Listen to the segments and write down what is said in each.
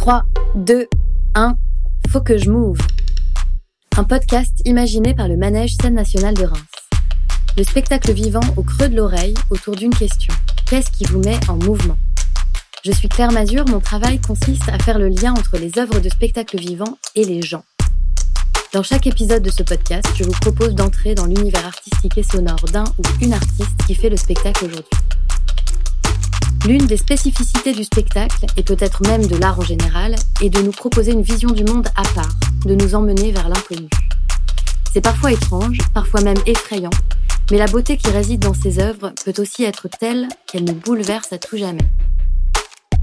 3, 2, 1, faut que je m'ouvre. Un podcast imaginé par le Manège Scène Nationale de Reims. Le spectacle vivant au creux de l'oreille autour d'une question. Qu'est-ce qui vous met en mouvement? Je suis Claire Mazur, mon travail consiste à faire le lien entre les œuvres de spectacle vivant et les gens. Dans chaque épisode de ce podcast, je vous propose d'entrer dans l'univers artistique et sonore d'un ou une artiste qui fait le spectacle aujourd'hui. L'une des spécificités du spectacle, et peut-être même de l'art en général, est de nous proposer une vision du monde à part, de nous emmener vers l'inconnu. C'est parfois étrange, parfois même effrayant, mais la beauté qui réside dans ces œuvres peut aussi être telle qu'elle nous bouleverse à tout jamais.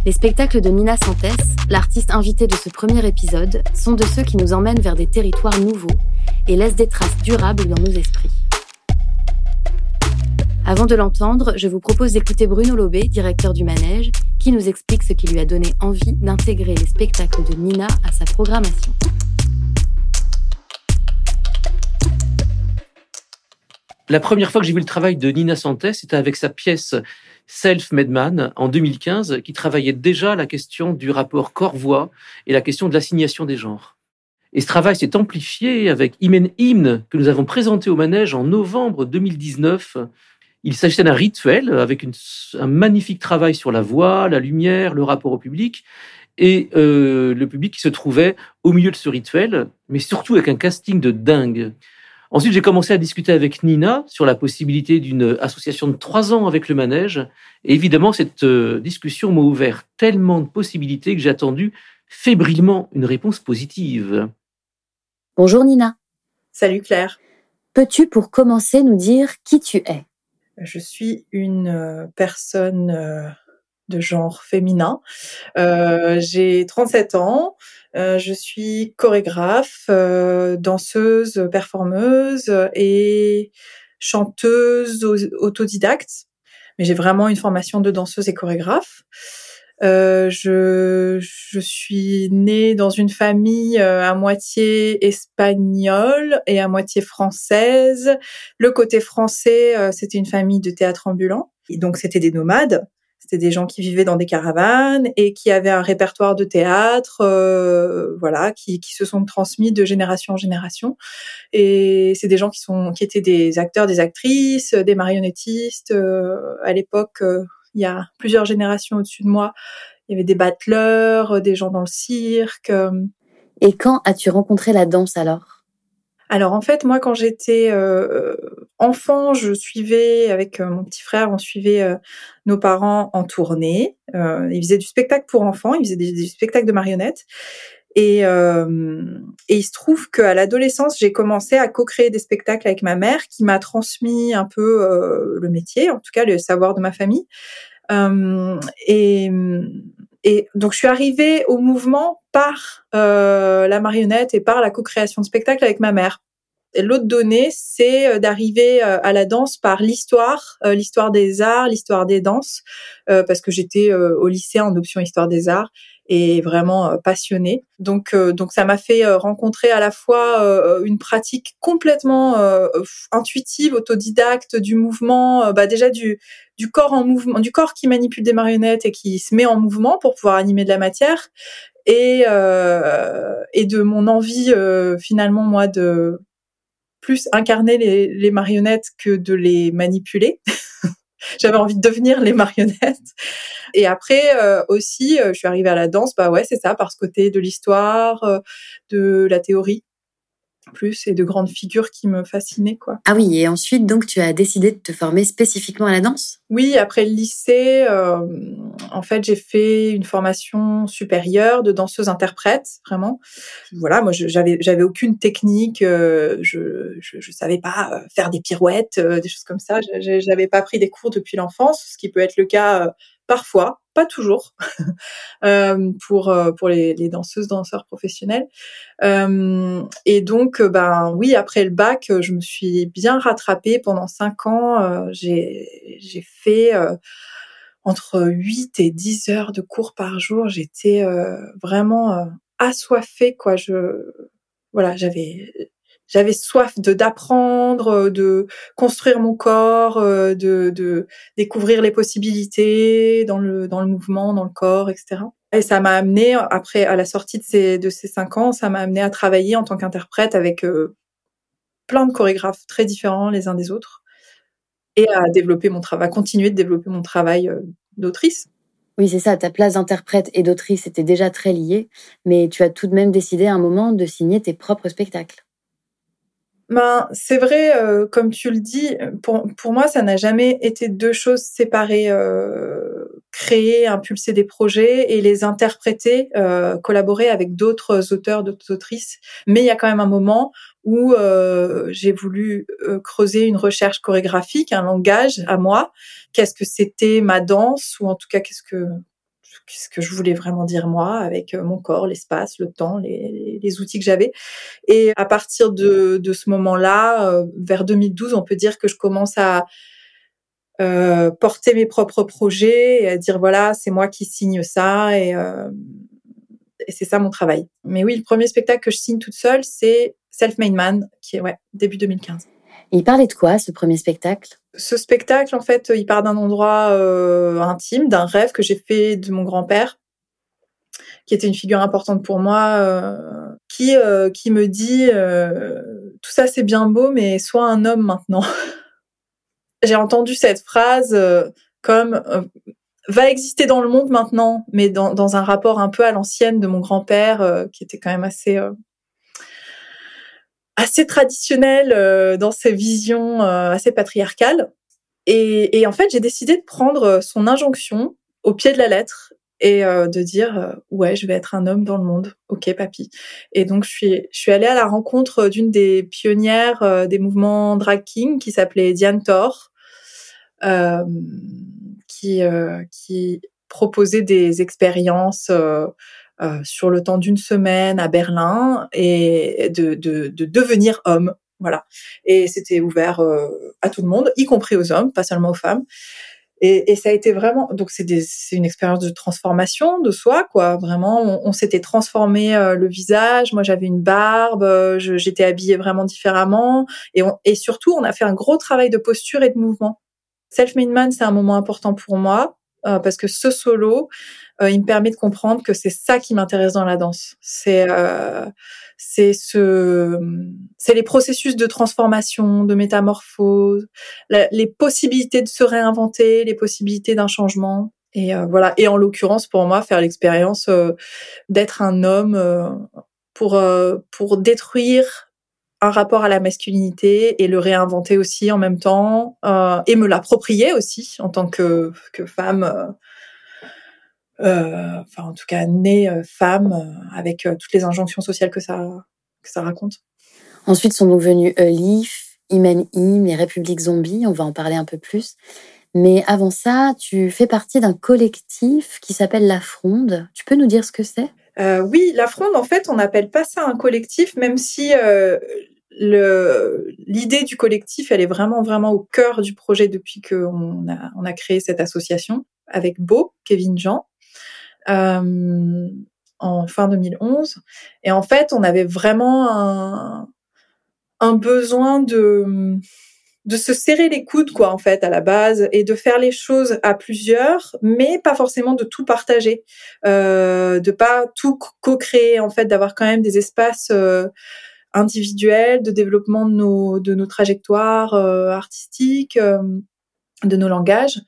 Les spectacles de Nina Santes, l'artiste invitée de ce premier épisode, sont de ceux qui nous emmènent vers des territoires nouveaux et laissent des traces durables dans nos esprits. Avant de l'entendre, je vous propose d'écouter Bruno Lobé, directeur du manège, qui nous explique ce qui lui a donné envie d'intégrer les spectacles de Nina à sa programmation. La première fois que j'ai vu le travail de Nina Santé, c'était avec sa pièce Self-Made Man en 2015, qui travaillait déjà la question du rapport corps-voix et la question de l'assignation des genres. Et ce travail s'est amplifié avec Hymen Hymne, que nous avons présenté au manège en novembre 2019, il s'agissait d'un rituel avec un magnifique travail sur la voix, la lumière, le rapport au public et euh, le public qui se trouvait au milieu de ce rituel, mais surtout avec un casting de dingue. Ensuite, j'ai commencé à discuter avec Nina sur la possibilité d'une association de trois ans avec le manège. Et évidemment, cette euh, discussion m'a ouvert tellement de possibilités que j'ai attendu fébrilement une réponse positive. Bonjour Nina. Salut Claire. Peux-tu pour commencer nous dire qui tu es? Je suis une euh, personne euh, de genre féminin. Euh, j'ai 37 ans. je suis chorégraphe, danseuse, performeuse et chanteuse autodidacte. Mais j'ai vraiment une formation de danseuse et chorégraphe. Euh, je, je suis née dans une famille euh, à moitié espagnole et à moitié française. Le côté français, euh, c'était une famille de théâtre ambulant. Donc, c'était des nomades. C'était des gens qui vivaient dans des caravanes et qui avaient un répertoire de théâtre, voilà, qui, qui se sont transmis de génération en génération. Et c'est des gens qui sont, qui étaient des acteurs, des actrices, des marionnettistes. à l'époque, il y a plusieurs générations au-dessus de moi. Il y avait des battleurs, euh, des gens dans le cirque. Euh. Et quand as-tu rencontré la danse alors? Alors en fait, moi, quand j'étais euh, enfant, je suivais avec mon petit frère, on suivait nos parents en tournée. ils faisaient du spectacle pour enfants, ils faisaient du spectacle de marionnettes. Et, et il se trouve qu'à l'adolescence, j'ai commencé à co-créer des spectacles avec ma mère, qui m'a transmis un peu le métier, en tout cas le savoir de ma famille. Euh, et, et donc je suis arrivée au mouvement par euh, la marionnette et par la co-création de spectacle avec ma mère. L'autre donnée, c'est euh, d'arriver à la danse par l'histoire, l'histoire des arts, l'histoire des danses, parce que j'étais au lycée en option histoire des arts et vraiment euh, passionnée. Donc, euh, donc ça m'a fait euh, rencontrer à la fois une pratique complètement intuitive, autodidacte du mouvement, bah déjà du du corps en mouvement, du corps qui manipule des marionnettes et qui se met en mouvement pour pouvoir animer de la matière, et et de mon envie finalement moi de plus incarner les, les marionnettes que de les manipuler. J'avais envie de devenir les marionnettes. Et après euh, aussi, euh, je suis arrivée à la danse. Bah ouais, c'est ça, par ce côté de l'histoire, euh, de la théorie plus et de grandes figures qui me fascinaient quoi. Ah oui, et ensuite donc tu as décidé de te former spécifiquement à la danse? Oui, après le lycée, euh, en fait j'ai fait une formation supérieure de danseuse interprète, vraiment. Voilà, moi j'avais j'avais aucune technique, euh, je, je, je savais pas faire des pirouettes, des choses comme ça. J'avais pas pris des cours depuis l'enfance, ce qui peut être le cas parfois, pas toujours, euh, pour euh, les, danseuses danseurs professionnels. Euh, et donc, ben oui, après le bac, je me suis bien rattrapée pendant cinq ans. j'ai j'ai fait entre 8 et 10 heures de cours par jour. J'étais vraiment assoiffée, quoi. Je voilà, j'avais j'avais soif de d'apprendre, de construire mon corps, de, de découvrir les possibilités dans le dans le mouvement, dans le corps, etc. Et ça m'a amené après à la sortie de ces de ces cinq ans, ça m'a amené à travailler en tant qu'interprète avec plein de chorégraphes très différents les uns des autres et à développer mon travail, à continuer de développer mon travail d'autrice. Oui, c'est ça, ta place d'interprète et d'autrice était déjà très liée, mais tu as tout de même décidé à un moment de signer tes propres spectacles. Ben, c'est vrai, euh, comme tu le dis, pour, pour moi, ça n'a jamais été deux choses séparées. Euh, créer, impulser des projets et les interpréter, euh, collaborer avec d'autres auteurs, d'autres autrices. Mais il y a quand même un moment où j'ai voulu creuser une recherche chorégraphique, un langage à moi. Qu'est-ce que c'était ma danse ou en tout cas qu'est-ce que qu'est-ce que je voulais vraiment dire moi avec euh, mon corps, l'espace, le temps, les, les outils que j'avais. Et à partir de, de ce moment-là, euh, vers 2012, on peut dire que je commence à euh, porter mes propres projets et à dire voilà, c'est moi qui signe ça et, euh, et c'est ça mon travail. Mais oui, le premier spectacle que je signe toute seule, c'est Self-Made Man, qui est ouais, début 2015. Il parlait de quoi ce premier spectacle? Ce spectacle, en fait, il part d'un endroit euh, intime, d'un rêve que j'ai fait de mon grand-père, qui était une figure importante pour moi, euh, qui euh, qui me dit tout ça c'est bien beau, mais sois un homme maintenant. j'ai entendu cette phrase comme va exister dans le monde maintenant, mais dans, dans un rapport un peu à l'ancienne de mon grand-père, qui était quand même assez assez traditionnel euh, dans ses visions assez patriarcales. Et, et en fait, j'ai décidé de prendre son injonction au pied de la lettre et de dire ouais, je vais être un homme dans le monde. Ok, papy. Et donc je suis je suis allée à la rencontre d'une des pionnières des mouvements drag king qui s'appelait Diane Thor. Euh, qui, euh, qui proposait des expériences euh, euh, sur le temps d'une semaine à Berlin et de, de, de devenir homme. Voilà. Et c'était ouvert à tout le monde, y compris aux hommes, pas seulement aux femmes. Et, et, ça a été vraiment donc c'est une expérience de transformation de soi quoi vraiment on, on s'était transformé euh, le visage moi j'avais une barbe euh, j'étais habillée vraiment différemment et, on, et surtout on a fait un gros travail de posture et de mouvement Self-Made Man, c'est un moment important pour moi euh, parce que ce solo, euh, il me permet de comprendre que c'est ça qui m'intéresse dans la danse. C'est euh, c'est ce c'est les processus de transformation, de métamorphose, les possibilités de se réinventer, les possibilités d'un changement. Et euh, voilà. Et en l'occurrence, pour moi, faire l'expérience d'être un homme pour pour détruire un rapport à la masculinité et le réinventer aussi en même temps euh, et me l'approprier aussi en tant que, femme, euh, euh enfin en tout cas née femme avec toutes les injonctions sociales que ça que ça raconte. Ensuite sont donc venus Leaf, Imen Im, les Républiques Zombies, on va en parler un peu plus. Mais avant ça, tu fais partie d'un collectif qui s'appelle La Fronde. Tu peux nous dire ce que c'est? Euh, oui, la fronde, en fait, on n'appelle pas ça un collectif, même si euh, l'idée du collectif, elle est vraiment, vraiment au cœur du projet depuis qu'on a, on a créé cette association avec Beau, Kevin Jean, euh, en fin 2011. Et en fait, on avait vraiment un, un besoin de de se serrer les coudes quoi en fait à la base et de faire les choses à plusieurs mais pas forcément de tout partager. Euh, de pas tout co-créer en fait d'avoir quand même des espaces euh, individuels de développement de nos de nos trajectoires euh, artistiques euh, de nos langages.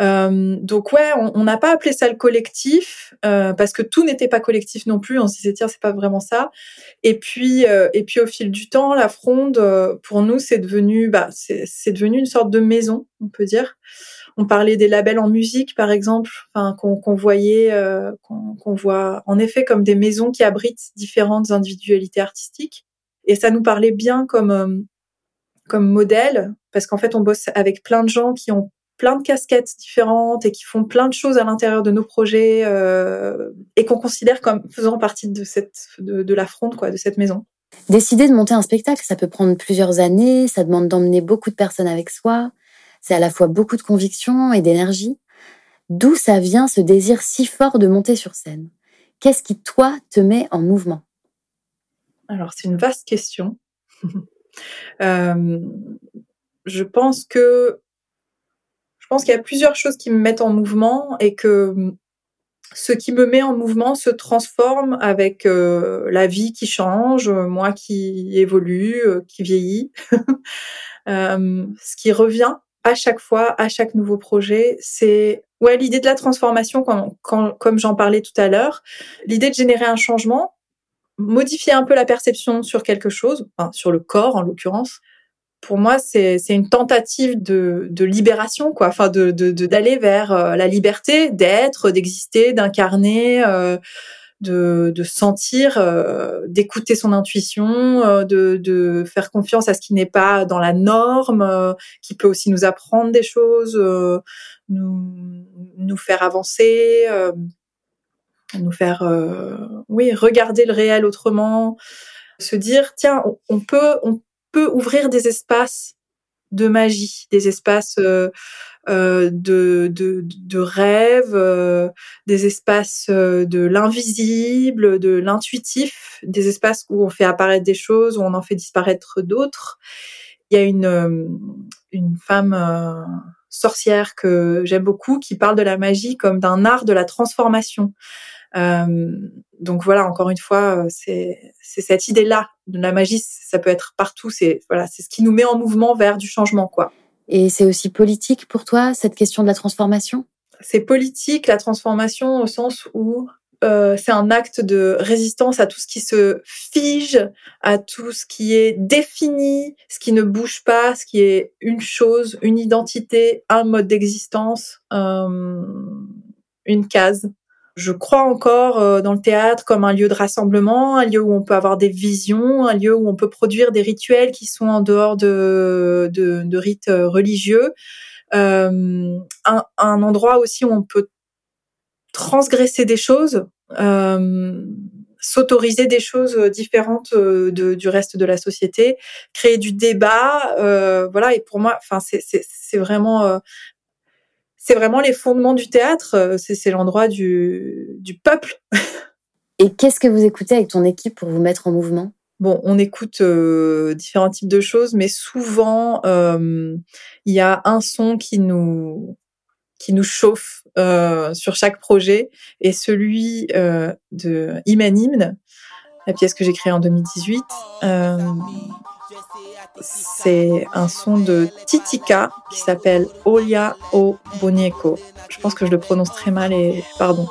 Euh, donc ouais, on n'a pas appelé ça le collectif euh, parce que tout n'était pas collectif non plus. On s'est dit tiens c'est pas vraiment ça. Et puis euh, et puis au fil du temps, la fronde euh, pour nous c'est devenu bah c'est devenu une sorte de maison on peut dire. On parlait des labels en musique par exemple, enfin qu'on voyait euh, qu'on voit en effet comme des maisons qui abritent différentes individualités artistiques. Et ça nous parlait bien comme comme modèle parce qu'en fait, on bosse avec plein de gens qui ont plein de casquettes différentes et qui font plein de choses à l'intérieur de nos projets euh, et qu'on considère comme faisant partie de cette de, de la fronde quoi, de cette maison. Décider de monter un spectacle, ça peut prendre plusieurs années, ça demande d'emmener beaucoup de personnes avec soi, c'est à la fois beaucoup de conviction et d'énergie. D'où ça vient ce désir si fort de monter sur scène? Qu'est-ce qui, toi, te met en mouvement? Alors, c'est une vaste question. Euh, je pense que je pense qu'il y a plusieurs choses qui me mettent en mouvement et que ce qui me met en mouvement se transforme avec euh, la vie qui change, moi qui évolue, euh, qui vieillit. ce qui revient à chaque fois, à chaque nouveau projet, c'est ouais l'idée de la transformation, comme j'en parlais tout à l'heure, l'idée de générer un changement, modifier un peu la perception sur quelque chose, sur le corps en l'occurrence, pour moi, c'est une tentative de, de, libération, quoi. Enfin, de d'aller vers euh, la liberté, d'être, d'exister, d'incarner, euh, de, de sentir, euh, d'écouter son intuition, de, de faire confiance à ce qui n'est pas dans la norme, qui peut aussi nous apprendre des choses, nous nous faire avancer, nous faire, oui, regarder le réel autrement, se dire tiens, on, peut on peut ouvrir des espaces de magie, des espaces euh, euh, de, de, de rêve, euh, des espaces de l'invisible, de l'intuitif, des espaces où on fait apparaître des choses, où on en fait disparaître d'autres. Il y a une, une femme sorcière que j'aime beaucoup qui parle de la magie comme d'un art de la transformation. Euh, donc voilà, encore une fois, c'est cette idée-là de la magie. Ça peut être partout. C'est voilà, c'est ce qui nous met en mouvement vers du changement, quoi. Et c'est aussi politique pour toi cette question de la transformation? C'est politique la transformation au sens où euh, c'est un acte de résistance à tout ce qui se fige, à tout ce qui est défini, ce qui ne bouge pas, ce qui est une chose, une identité, un mode d'existence, euh, une case. Je crois encore euh, dans le théâtre comme un lieu de rassemblement, un lieu où on peut avoir des visions, un lieu où on peut produire des rituels qui sont en dehors de, de, de rites euh, religieux, euh, un, un, endroit aussi où on peut transgresser des choses, euh, s'autoriser des choses différentes de, du reste de la société, créer du débat, euh, voilà. Et pour moi, enfin, c'est vraiment c'est vraiment les fondements du théâtre. Euh, c'est l'endroit du, du peuple. Et qu'est-ce que vous écoutez avec ton équipe pour vous mettre en mouvement? Bon, on écoute euh, différents types de choses, mais souvent euh, il y a un son qui nous qui nous chauffe euh, sur chaque projet, et celui de Imanimne, la pièce que j'ai créée en 2018. C'est un son de Titika qui s'appelle Olia o Bonieko. Je pense que je le prononce très mal et pardon.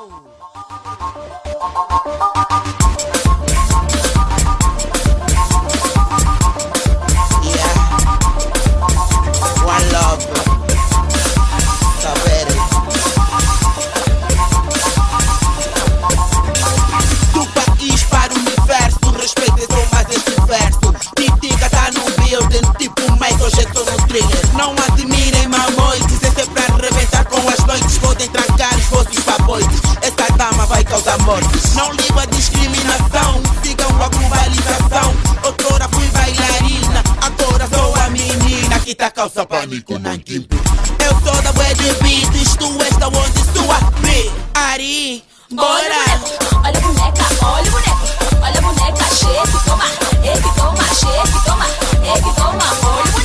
Não admirem mamoites, esse é pra arrebentar com as noites. Podem trancar os vossos papoites. Essa dama vai causar mortes. Não ligo a discriminação, sigam a globalização. Outrora fui bailarina, agora sou a menina que tá causando pânico na Eu sou da web beats, tu és da onde sua B. Ari, bora! Olha a boneca, olha a boneca, olha a boneca, chefe, toma, ele toma, chefe, toma, ele toma, olha a boneca.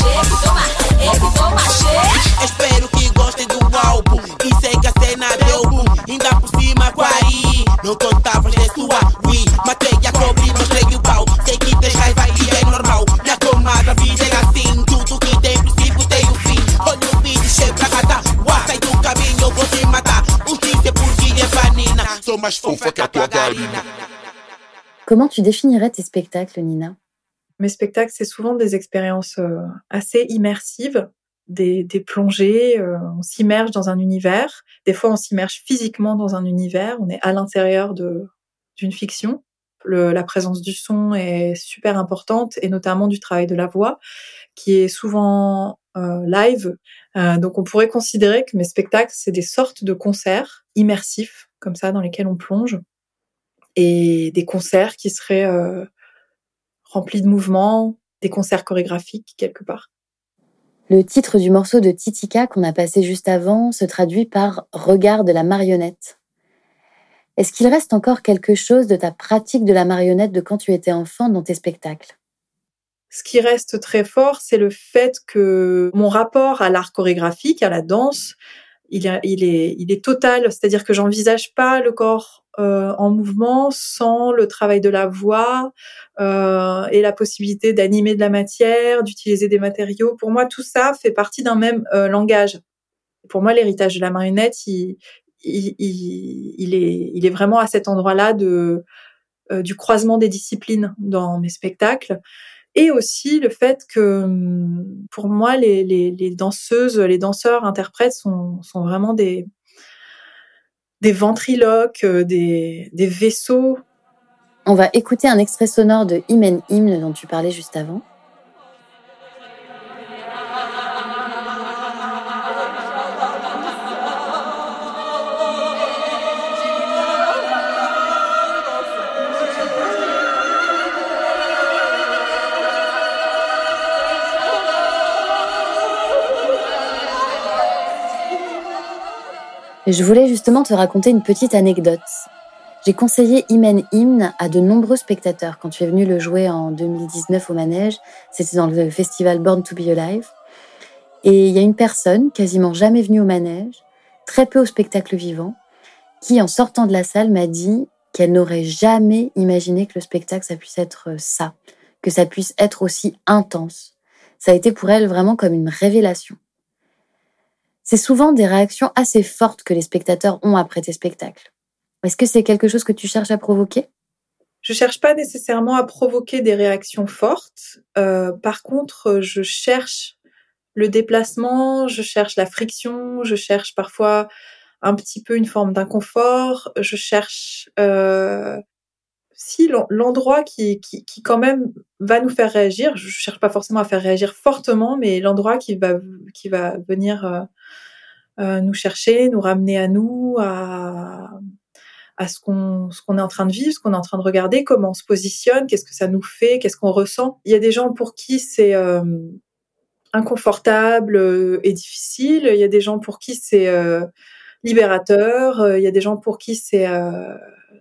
Toma. Espero que gostem do álbum. E a cena boom. Ainda por cima, Quari. Não contavas de sua Wii. Matei a cobre, mostrei o pau. Sei que tens raiva e é normal. Minha comadre, a vida é assim. Tudo que tem princípio tem um fim. Olha o vídeo, cheio pra catar. Sai do caminho, eu vou te matar. O é porque é vanina. Sou mais fofa que a tua garina. Comment tu définirais tes spectacles, Nina Mes spectacles, c'est souvent des expériences euh, assez immersives, des, plongées, euh, on s'immerge dans un univers. Des fois, on s'immerge physiquement dans un univers, on est à l'intérieur d'une fiction. la présence du son est super importante et notamment du travail de la voix qui est souvent euh, live. donc on pourrait considérer que mes spectacles, c'est des sortes de concerts immersifs comme ça dans lesquels on plonge et des concerts qui seraient euh, remplis de mouvements, des concerts chorégraphiques quelque part. Le titre du morceau de Titika qu'on a passé juste avant se traduit par Regard de la marionnette. Est-ce qu'il reste encore quelque chose de ta pratique de la marionnette de quand tu étais enfant dans tes spectacles? Ce qui reste très fort, c'est le fait que mon rapport à l'art chorégraphique, à la danse, il est, il est, il est total. C'est-à-dire que j'envisage pas le corps euh, en mouvement sans le travail de la voix euh, et la possibilité d'animer de la matière, d'utiliser des matériaux. Pour moi, tout ça fait partie d'un même euh, langage. Pour moi, l'héritage de la marionnette, il, il, il, est, il est vraiment à cet endroit-là de euh, du croisement des disciplines dans mes spectacles et aussi le fait que pour moi les, les, les danseuses, les danseurs, interprètes sont, sont vraiment des des ventriloques, euh, des, vaisseaux. On va écouter un extrait sonore de Hymen Hymne dont tu parlais juste avant. Je voulais justement te raconter une petite anecdote. J'ai conseillé Imen Hymne à de nombreux spectateurs quand tu es venu le jouer en 2019 au manège. C'était dans le festival Born to Be Alive. Et il y a une personne, quasiment jamais venue au manège, très peu au spectacle vivant, qui en sortant de la salle m'a dit qu'elle n'aurait jamais imaginé que le spectacle ça puisse être ça, que ça puisse être aussi intense. Ça a été pour elle vraiment comme une révélation. C'est souvent des réactions assez fortes que les spectateurs ont après tes spectacles. Est-ce que c'est quelque chose que tu cherches à provoquer? Je cherche pas nécessairement à provoquer des réactions fortes. Euh, par contre, je cherche le déplacement, je cherche la friction, je cherche parfois un petit peu une forme d'inconfort, je cherche euh, si l'endroit qui, qui, qui, quand même va nous faire réagir, je cherche pas forcément à faire réagir fortement, mais l'endroit qui va qui va venir euh, euh, nous chercher, nous ramener à nous, à, à ce qu'on ce qu'on est en train de vivre, ce qu'on est en train de regarder, comment on se positionne, qu'est-ce que ça nous fait, qu'est-ce qu'on ressent. Il y a des gens pour qui c'est euh, inconfortable euh, et difficile. Il y a des gens pour qui c'est libérateur. Il y a des gens pour qui c'est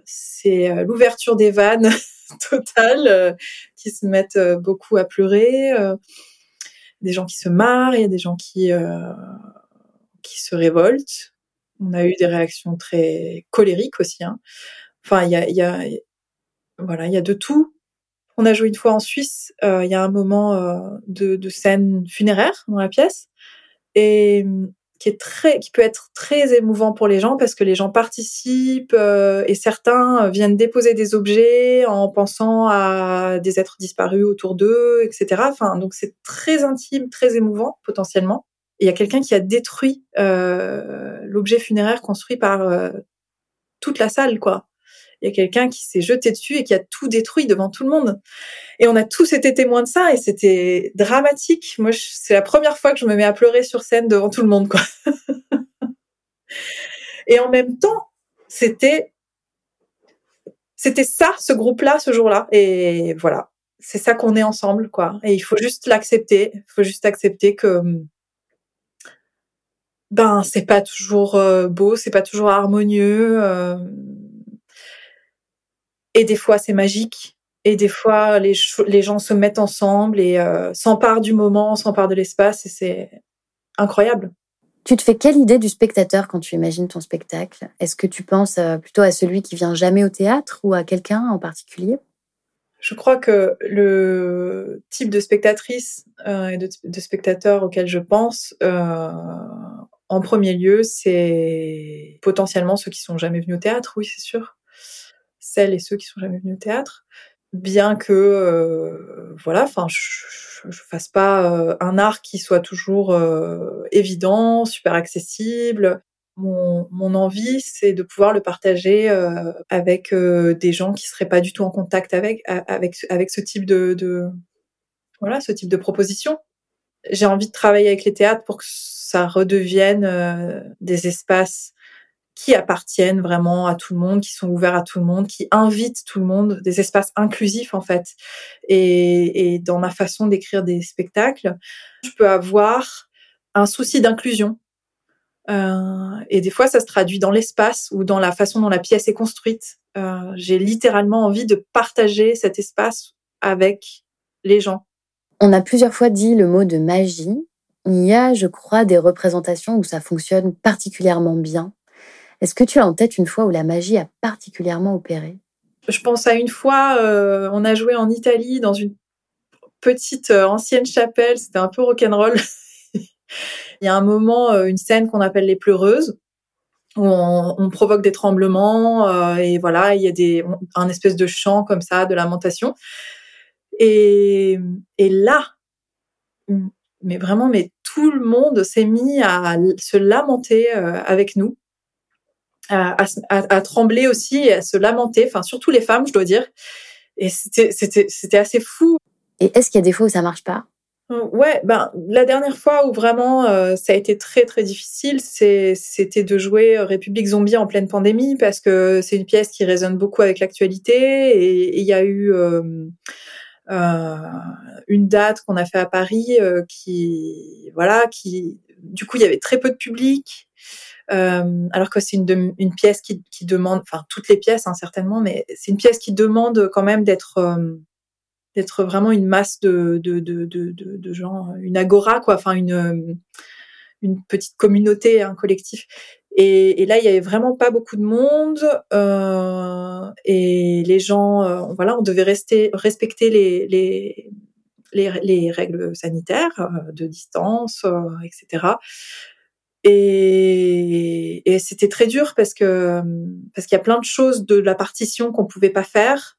c'est l'ouverture des vannes totale, qui se mettent beaucoup à pleurer. des gens qui se marrent. Il y a des gens qui qui se révoltent. On a eu des réactions très colériques aussi. Hein. Enfin, il y a, voilà, il y a de tout. On a joué une fois en Suisse. Euh, il y a un moment euh, de, de, scène funéraire dans la pièce et qui est très, qui peut être très émouvant pour les gens parce que les gens participent euh, et certains viennent déposer des objets en pensant à des êtres disparus autour d'eux, etc. Enfin, donc c'est très intime, très émouvant potentiellement il y a quelqu'un qui a détruit euh, l'objet funéraire construit par euh, toute la salle, quoi. Il y a quelqu'un qui s'est jeté dessus et qui a tout détruit devant tout le monde. Et on a tous été témoins de ça et c'était dramatique. Moi, c'est la première fois que je me mets à pleurer sur scène devant tout le monde, quoi. et en même temps, c'était c'était ça, ce groupe-là, ce jour-là. Et voilà, c'est ça qu'on est ensemble, quoi. Et il faut juste l'accepter. Il faut juste accepter que ben c'est pas toujours euh, beau, c'est pas toujours harmonieux. Euh, et des fois c'est magique. Et des fois les, les gens se mettent ensemble et euh, s'emparent du moment, s'emparent de l'espace et c'est incroyable. Tu te fais quelle idée du spectateur quand tu imagines ton spectacle? Est-ce que tu penses plutôt à celui qui vient jamais au théâtre ou à quelqu'un en particulier? Je crois que le type de spectatrice et de, de, spectateur auquel je pense euh, en premier lieu, c'est potentiellement ceux qui sont jamais venus au théâtre, oui, c'est sûr. Celles et ceux qui sont jamais venus au théâtre. Bien que, euh, voilà, enfin, je, je, fasse pas euh, un art qui soit toujours euh, évident, super accessible. Mon, envie, c'est de pouvoir le partager avec des gens qui seraient pas du tout en contact avec avec avec ce type de, voilà, ce type de proposition j'ai envie de travailler avec les théâtres pour que ça redevienne des espaces qui appartiennent vraiment à tout le monde, qui sont ouverts à tout le monde, qui invitent tout le monde, des espaces inclusifs en fait. Et, et dans ma façon d'écrire des spectacles, je peux avoir un souci d'inclusion et des fois, ça se traduit dans l'espace ou dans la façon dont la pièce est construite. J'ai littéralement envie de partager cet espace avec les gens. On a plusieurs fois dit le mot de magie. Il y a, je crois, des représentations où ça fonctionne particulièrement bien. Est-ce que tu as en tête une fois où la magie a particulièrement opéré? Je pense à une fois, euh, on a joué en Italie dans une petite euh, ancienne chapelle, c'était un peu rock'n'roll. il y a un moment, euh, une scène qu'on appelle les pleureuses, où on, provoque des tremblements et voilà, il y a des un espèce de chant comme ça, de lamentation. Et, et là, mais vraiment, mais tout le monde s'est mis à se lamenter avec nous à, à, trembler aussi et à se lamenter, enfin surtout les femmes, je dois dire. Et c'était assez fou. Et est-ce qu'il y a des fois où ça marche pas? Euh, Ouais, ben la dernière fois où vraiment euh, ça a été très très difficile, c'était de jouer République Zombie en pleine pandémie parce que c'est une pièce qui résonne beaucoup avec l'actualité et il y a eu euh, euh, une date qu'on a fait à Paris qui voilà qui du coup il y avait très peu de public euh, alors que c'est une, une, pièce qui, qui, demande, enfin toutes les pièces hein, certainement, mais c'est une pièce qui demande quand même d'être euh, d'être vraiment une masse de, de, de, de, de gens, une agora quoi, enfin une une petite communauté, un collectif. Et, et, là, il y avait vraiment pas beaucoup de monde euh, et les gens, euh, voilà, on devait rester respecter les les les, les règles sanitaires euh, de distance, etc. Et, et c'était très dur parce que parce qu'il y a plein de choses de la partition qu'on pouvait pas faire.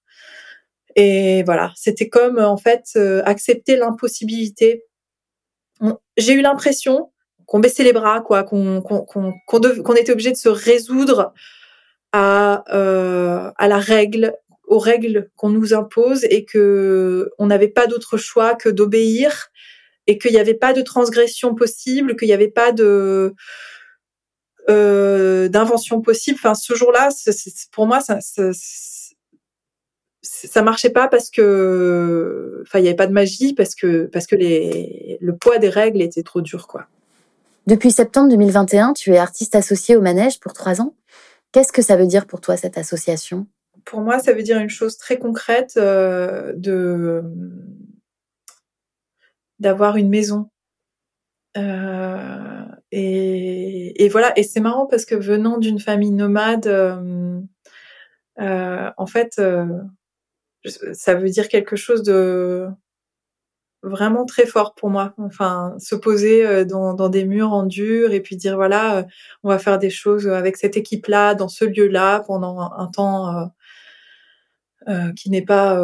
Et voilà, c'était comme en fait euh, accepter l'impossibilité. J'ai eu l'impression qu'on baissait les bras, quoi, qu'on qu'on qu'on était obligé de se résoudre à euh, à la règle, aux règles qu'on nous impose et que on n'avait pas d'autre choix que d'obéir et qu'il n'y avait pas de transgression possible, qu'il n'y avait pas de euh, d'invention possible. Enfin, ce jour-là, pour moi, ça, ça, ça marchait pas parce que, enfin, il n'y avait pas de magie parce que parce que les, le poids des règles était trop dur, quoi. Depuis septembre 2021, tu es artiste associé au Manège pour trois ans. Qu'est-ce que ça veut dire pour toi cette association? Pour moi, ça veut dire une chose très concrète euh, de d'avoir une maison. Euh, et, voilà, et c'est marrant parce que venant d'une famille nomade, euh, euh, en fait, ça veut dire quelque chose de vraiment très fort pour moi. Enfin, se poser dans, des murs en dur et puis dire voilà, on va faire des choses avec cette équipe-là, dans ce lieu-là, pendant un, temps qui n'est pas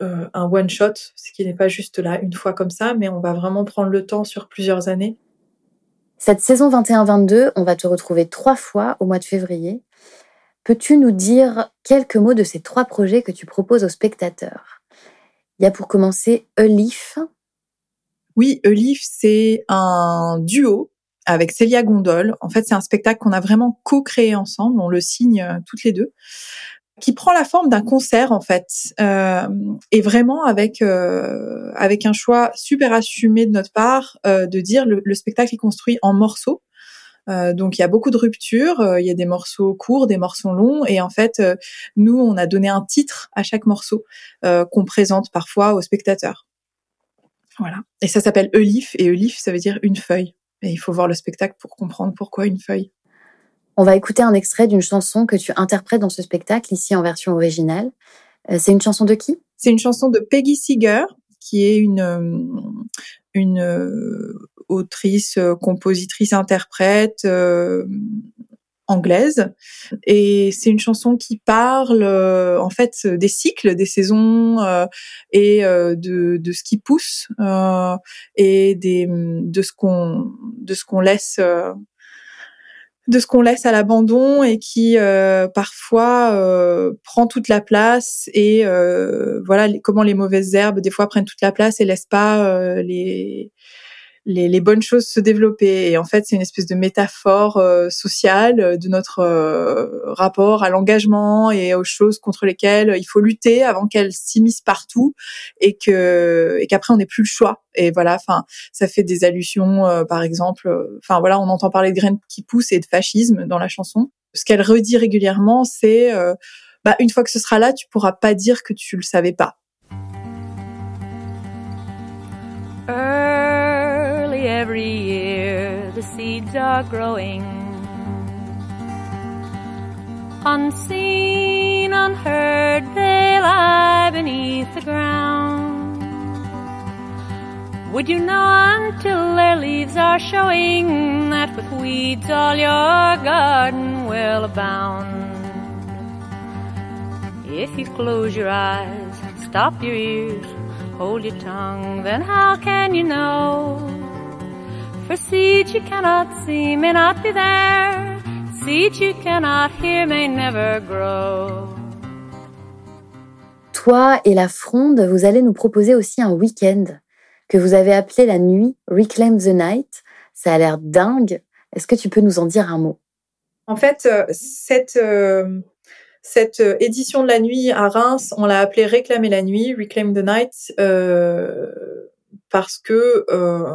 un one shot, ce qui n'est pas juste là une fois comme ça, mais on va vraiment prendre le temps sur plusieurs années. Cette saison 21-22, on va te retrouver trois fois au mois de février. Peux-tu nous dire quelques mots de ces trois projets que tu proposes aux spectateurs? Il y a pour commencer Elif. Oui, Elif, c'est un duo avec Célia Gondol. En fait, c'est un spectacle qu'on a vraiment co-créé ensemble. On le signe euh, toutes les deux qui prend la forme d'un concert en fait, euh, et vraiment avec euh, avec un choix super assumé de notre part euh, de dire le, le, spectacle est construit en morceaux. Euh, donc il y a beaucoup de ruptures, euh, il y a des morceaux courts, des morceaux longs, et en fait euh, nous on a donné un titre à chaque morceau qu'on présente parfois aux spectateurs. Voilà. Et ça s'appelle Elif et Elif ça veut dire une feuille. Et il faut voir le spectacle pour comprendre pourquoi une feuille. On va écouter un extrait d'une chanson que tu interprètes dans ce spectacle, ici en version originale. Euh, c'est une chanson de qui? C'est une chanson de Peggy Seeger, qui est une, euh, une euh, autrice, compositrice, interprète anglaise. Et c'est une chanson qui parle en fait des cycles, des saisons et de, de ce qui pousse et des, de ce qu'on de ce qu'on laisse de ce qu'on laisse à l'abandon et qui euh, parfois euh, prend toute la place et euh, voilà comment les mauvaises herbes des fois prennent toute la place et laissent pas les les, les, bonnes choses se développer. Et en fait, c'est une espèce de métaphore euh, sociale euh, de notre euh, rapport à l'engagement et aux choses contre lesquelles il faut lutter avant qu'elles s'immiscent partout et que et qu'après on n'ait plus le choix. Et voilà, enfin, ça fait des allusions, par exemple, enfin voilà, on entend parler de graines qui poussent et de fascisme dans la chanson. Ce qu'elle redit régulièrement, c'est bah, une fois que ce sera là, tu pourras pas dire que tu le savais pas. Every year the seeds are growing. Unseen, unheard, they lie beneath the ground. Would you know until their leaves are showing that with weeds all your garden will abound? If you close your eyes, stop your ears, hold your tongue, then how can you know? For seeds you cannot see may not be there. Seeds you cannot hear may never grow. Toi et la fronde, vous allez nous proposer aussi un week-end que vous avez appelé la nuit Reclaim the Night. Ça a l'air dingue. Est-ce que tu peux nous en dire un mot? En fait, euh, cette, euh, cette édition de la nuit à Reims, on l'a appelée Réclamer la nuit, Reclaim the Night, euh, parce que euh,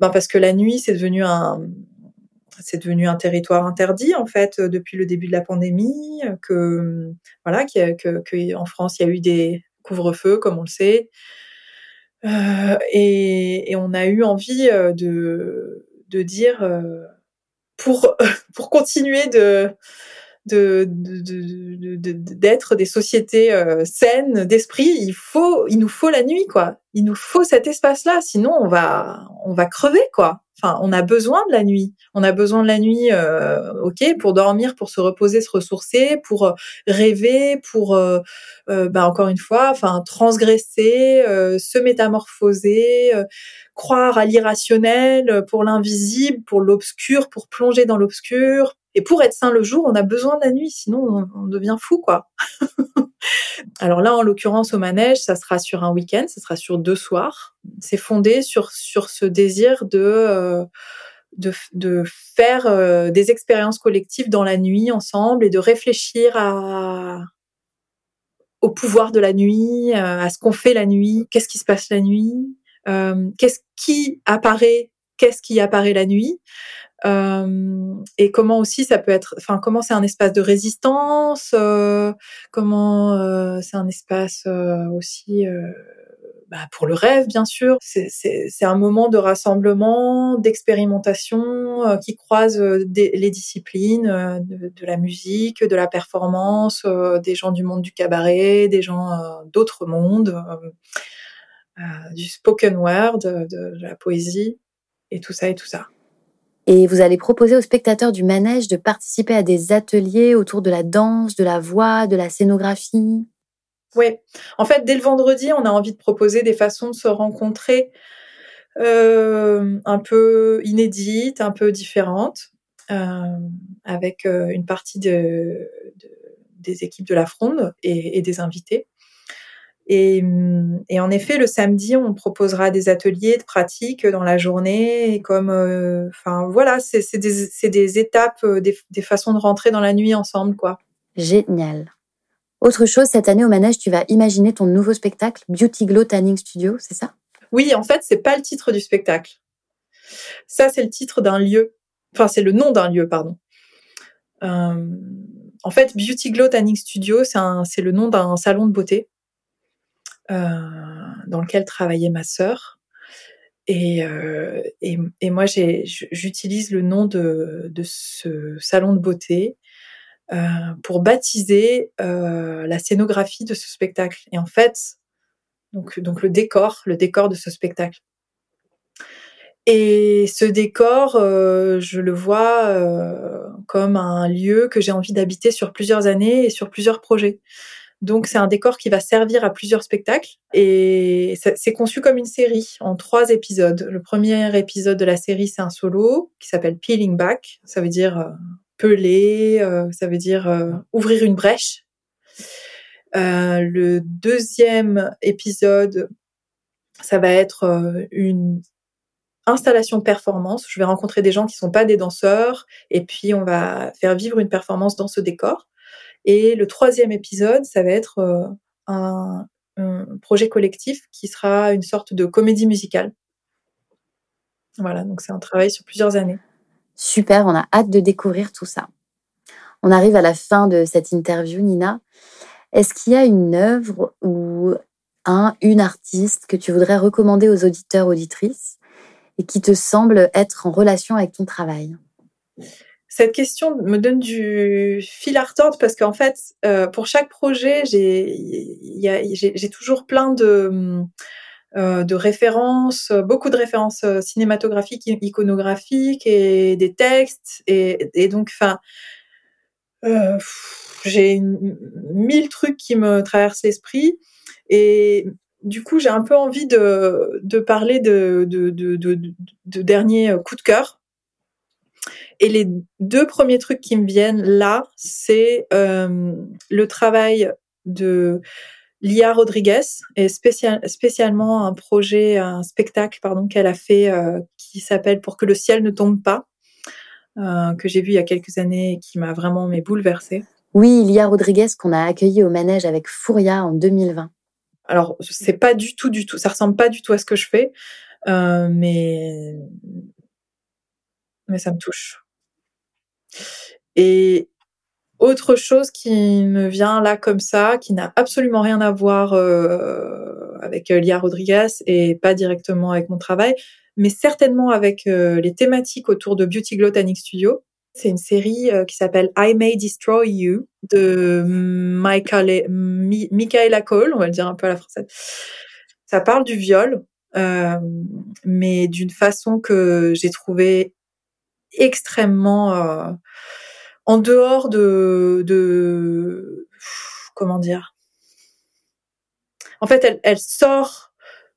ben parce que la nuit, c'est devenu un c'est devenu un territoire interdit en fait depuis le début de la pandémie. Que voilà, que, en France il y a eu des couvre-feux comme on le sait, euh, et, on a eu envie euh, de de dire euh, pour pour continuer de de d'être de, des sociétés euh, saines d'esprit, il faut, il nous faut la nuit, quoi. Il nous faut cet espace-là, sinon on va, on va crever, quoi. Enfin, on a besoin de la nuit. On a besoin de la nuit, euh, ok, pour dormir, pour se reposer, se ressourcer, pour euh, rêver, pour, euh, bah, encore une fois, enfin, transgresser, se métamorphoser, croire à l'irrationnel, pour l'invisible, pour l'obscur, pour plonger dans l'obscur, et pour être sain le jour, on a besoin de la nuit, sinon on, devient fou, quoi. Alors là, en l'occurrence, au manège, ça sera sur un week-end, ça sera sur deux soirs. C'est fondé sur sur ce désir de euh, de, de, faire euh, des expériences collectives dans la nuit ensemble et de réfléchir à au pouvoir de la nuit, euh, à ce qu'on fait la nuit, qu'est-ce qui se passe la nuit, qu'est-ce qui apparaît, qu'est-ce qui apparaît la nuit. Euh, et comment aussi ça peut être, enfin comment c'est un espace de résistance, euh, comment euh, c'est un espace euh, aussi euh, bah, pour le rêve bien sûr. C'est un moment de rassemblement, d'expérimentation euh, qui croise les disciplines de, de, la musique, de la performance, des gens du monde du cabaret, des gens d'autres mondes, du spoken word, de, de la poésie et tout ça et tout ça. Et vous allez proposer aux spectateurs du manège de participer à des ateliers autour de la danse, de la voix, de la scénographie. Oui, en fait, dès le vendredi, on a envie de proposer des façons de se rencontrer euh, un peu inédites, un peu différentes, euh, avec euh, une partie de, de, des équipes de la Fronde et des invités. Et, et, en effet, le samedi, on proposera des ateliers de pratique dans la journée. Et comme, euh, enfin voilà, c'est des, des, étapes, euh, des, des, façons de rentrer dans la nuit ensemble, quoi. Génial. Autre chose, cette année au manège, tu vas imaginer ton nouveau spectacle, Beauty Glow Tanning Studio, c'est ça? Oui, en fait, c'est pas le titre du spectacle. Ça, c'est le titre d'un lieu. Enfin, c'est le nom d'un lieu, pardon. Euh, en fait, Beauty Glow Tanning Studio, c'est le nom d'un salon de beauté dans lequel travaillait ma sœur. Et, euh, moi, j'utilise le nom de, ce salon de beauté euh, pour baptiser euh, la scénographie de ce spectacle. Et en fait, donc, le décor, le décor de ce spectacle. Et ce décor, euh, je le vois euh, comme un lieu que j'ai envie d'habiter sur plusieurs années et sur plusieurs projets. Donc c'est un décor qui va servir à plusieurs spectacles et c'est conçu comme une série en trois épisodes. Le premier épisode de la série c'est un solo qui s'appelle Peeling Back, ça veut dire euh, peler, euh, ça veut dire euh, ouvrir une brèche. le deuxième épisode ça va être une installation performance. Je vais rencontrer des gens qui sont pas des danseurs et puis on va faire vivre une performance dans ce décor. Et le troisième épisode, ça va être euh, un, projet collectif qui sera une sorte de comédie musicale. Voilà, donc c'est un travail sur plusieurs années. Super, on a hâte de découvrir tout ça. On arrive à la fin de cette interview, Nina. Est-ce qu'il y a une œuvre ou un, une artiste que tu voudrais recommander aux auditeurs, auditrices et qui te semble être en relation avec ton travail? Cette question me donne du fil à retordre parce qu'en fait, euh, pour chaque projet, j'ai toujours plein de, euh, de références, beaucoup de références euh, cinématographiques, iconographiques et des textes. Et, et donc, enfin, euh, j'ai mille trucs qui me traversent l'esprit. Et du coup, j'ai un peu envie de, de parler de, de, de, de, de derniers coups de cœur. Et les deux premiers trucs qui me viennent là, c'est euh, le travail de Lia Rodriguez et spécial, spécialement un projet, un spectacle pardon qu'elle a fait euh, qui s'appelle Pour que le ciel ne tombe pas, euh, que j'ai vu il y a quelques années et qui m'a vraiment mais bouleversée. Oui, Lia Rodriguez qu'on a accueilli au manège avec Fouria en 2020. Alors c'est pas du tout, du tout, ça ressemble pas du tout à ce que je fais, euh, mais mais ça me touche. Et autre chose qui me vient là comme ça, qui n'a absolument rien à voir euh, avec Lia Rodriguez et pas directement avec mon travail, mais certainement avec euh, les thématiques autour de Beauty Glotanic Studio. C'est une série euh, qui s'appelle I May Destroy You de Michaela, Michaela Cole, on va le dire un peu à la française. Ça parle du viol, euh, mais d'une façon que j'ai trouvé extrêmement euh, en dehors de, comment dire? En fait, elle, sort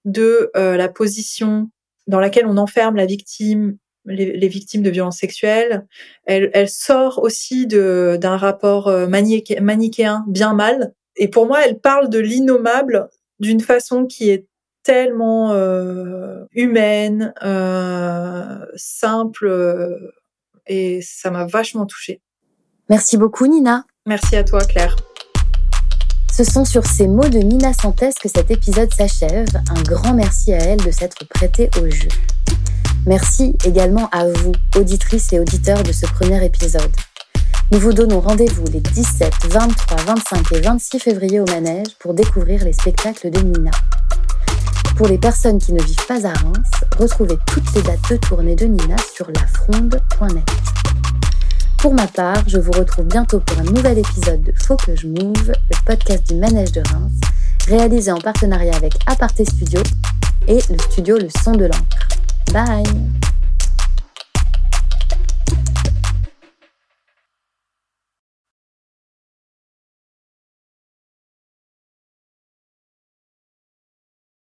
de euh, la position dans laquelle on enferme la victime, les, victimes de violences sexuelles. Elle, elle sort aussi d'un rapport euh, manichéen bien mal. Et pour moi, elle parle de l'innommable d'une façon qui est tellement euh, humaine, euh, simple, euh, et ça m'a vachement touchée. Merci beaucoup, Nina. Merci à toi, Claire. Ce sont sur ces mots de Nina Santès que cet épisode s'achève. Un grand merci à elle de s'être prêtée au jeu. Merci également à vous, auditrices et auditeurs de ce premier épisode. Nous vous donnons rendez-vous les 17, 23, 25 et 26 février au Manège pour découvrir les spectacles de Nina. Pour les personnes qui ne vivent pas à Reims, retrouvez toutes les dates de tournée de Nina sur lafronde.net. Pour ma part, je vous retrouve bientôt pour un nouvel épisode de Faut que je move, le podcast du Manège de Reims, réalisé en partenariat avec Aparté Studio et le studio Le Son de l'encre. Bye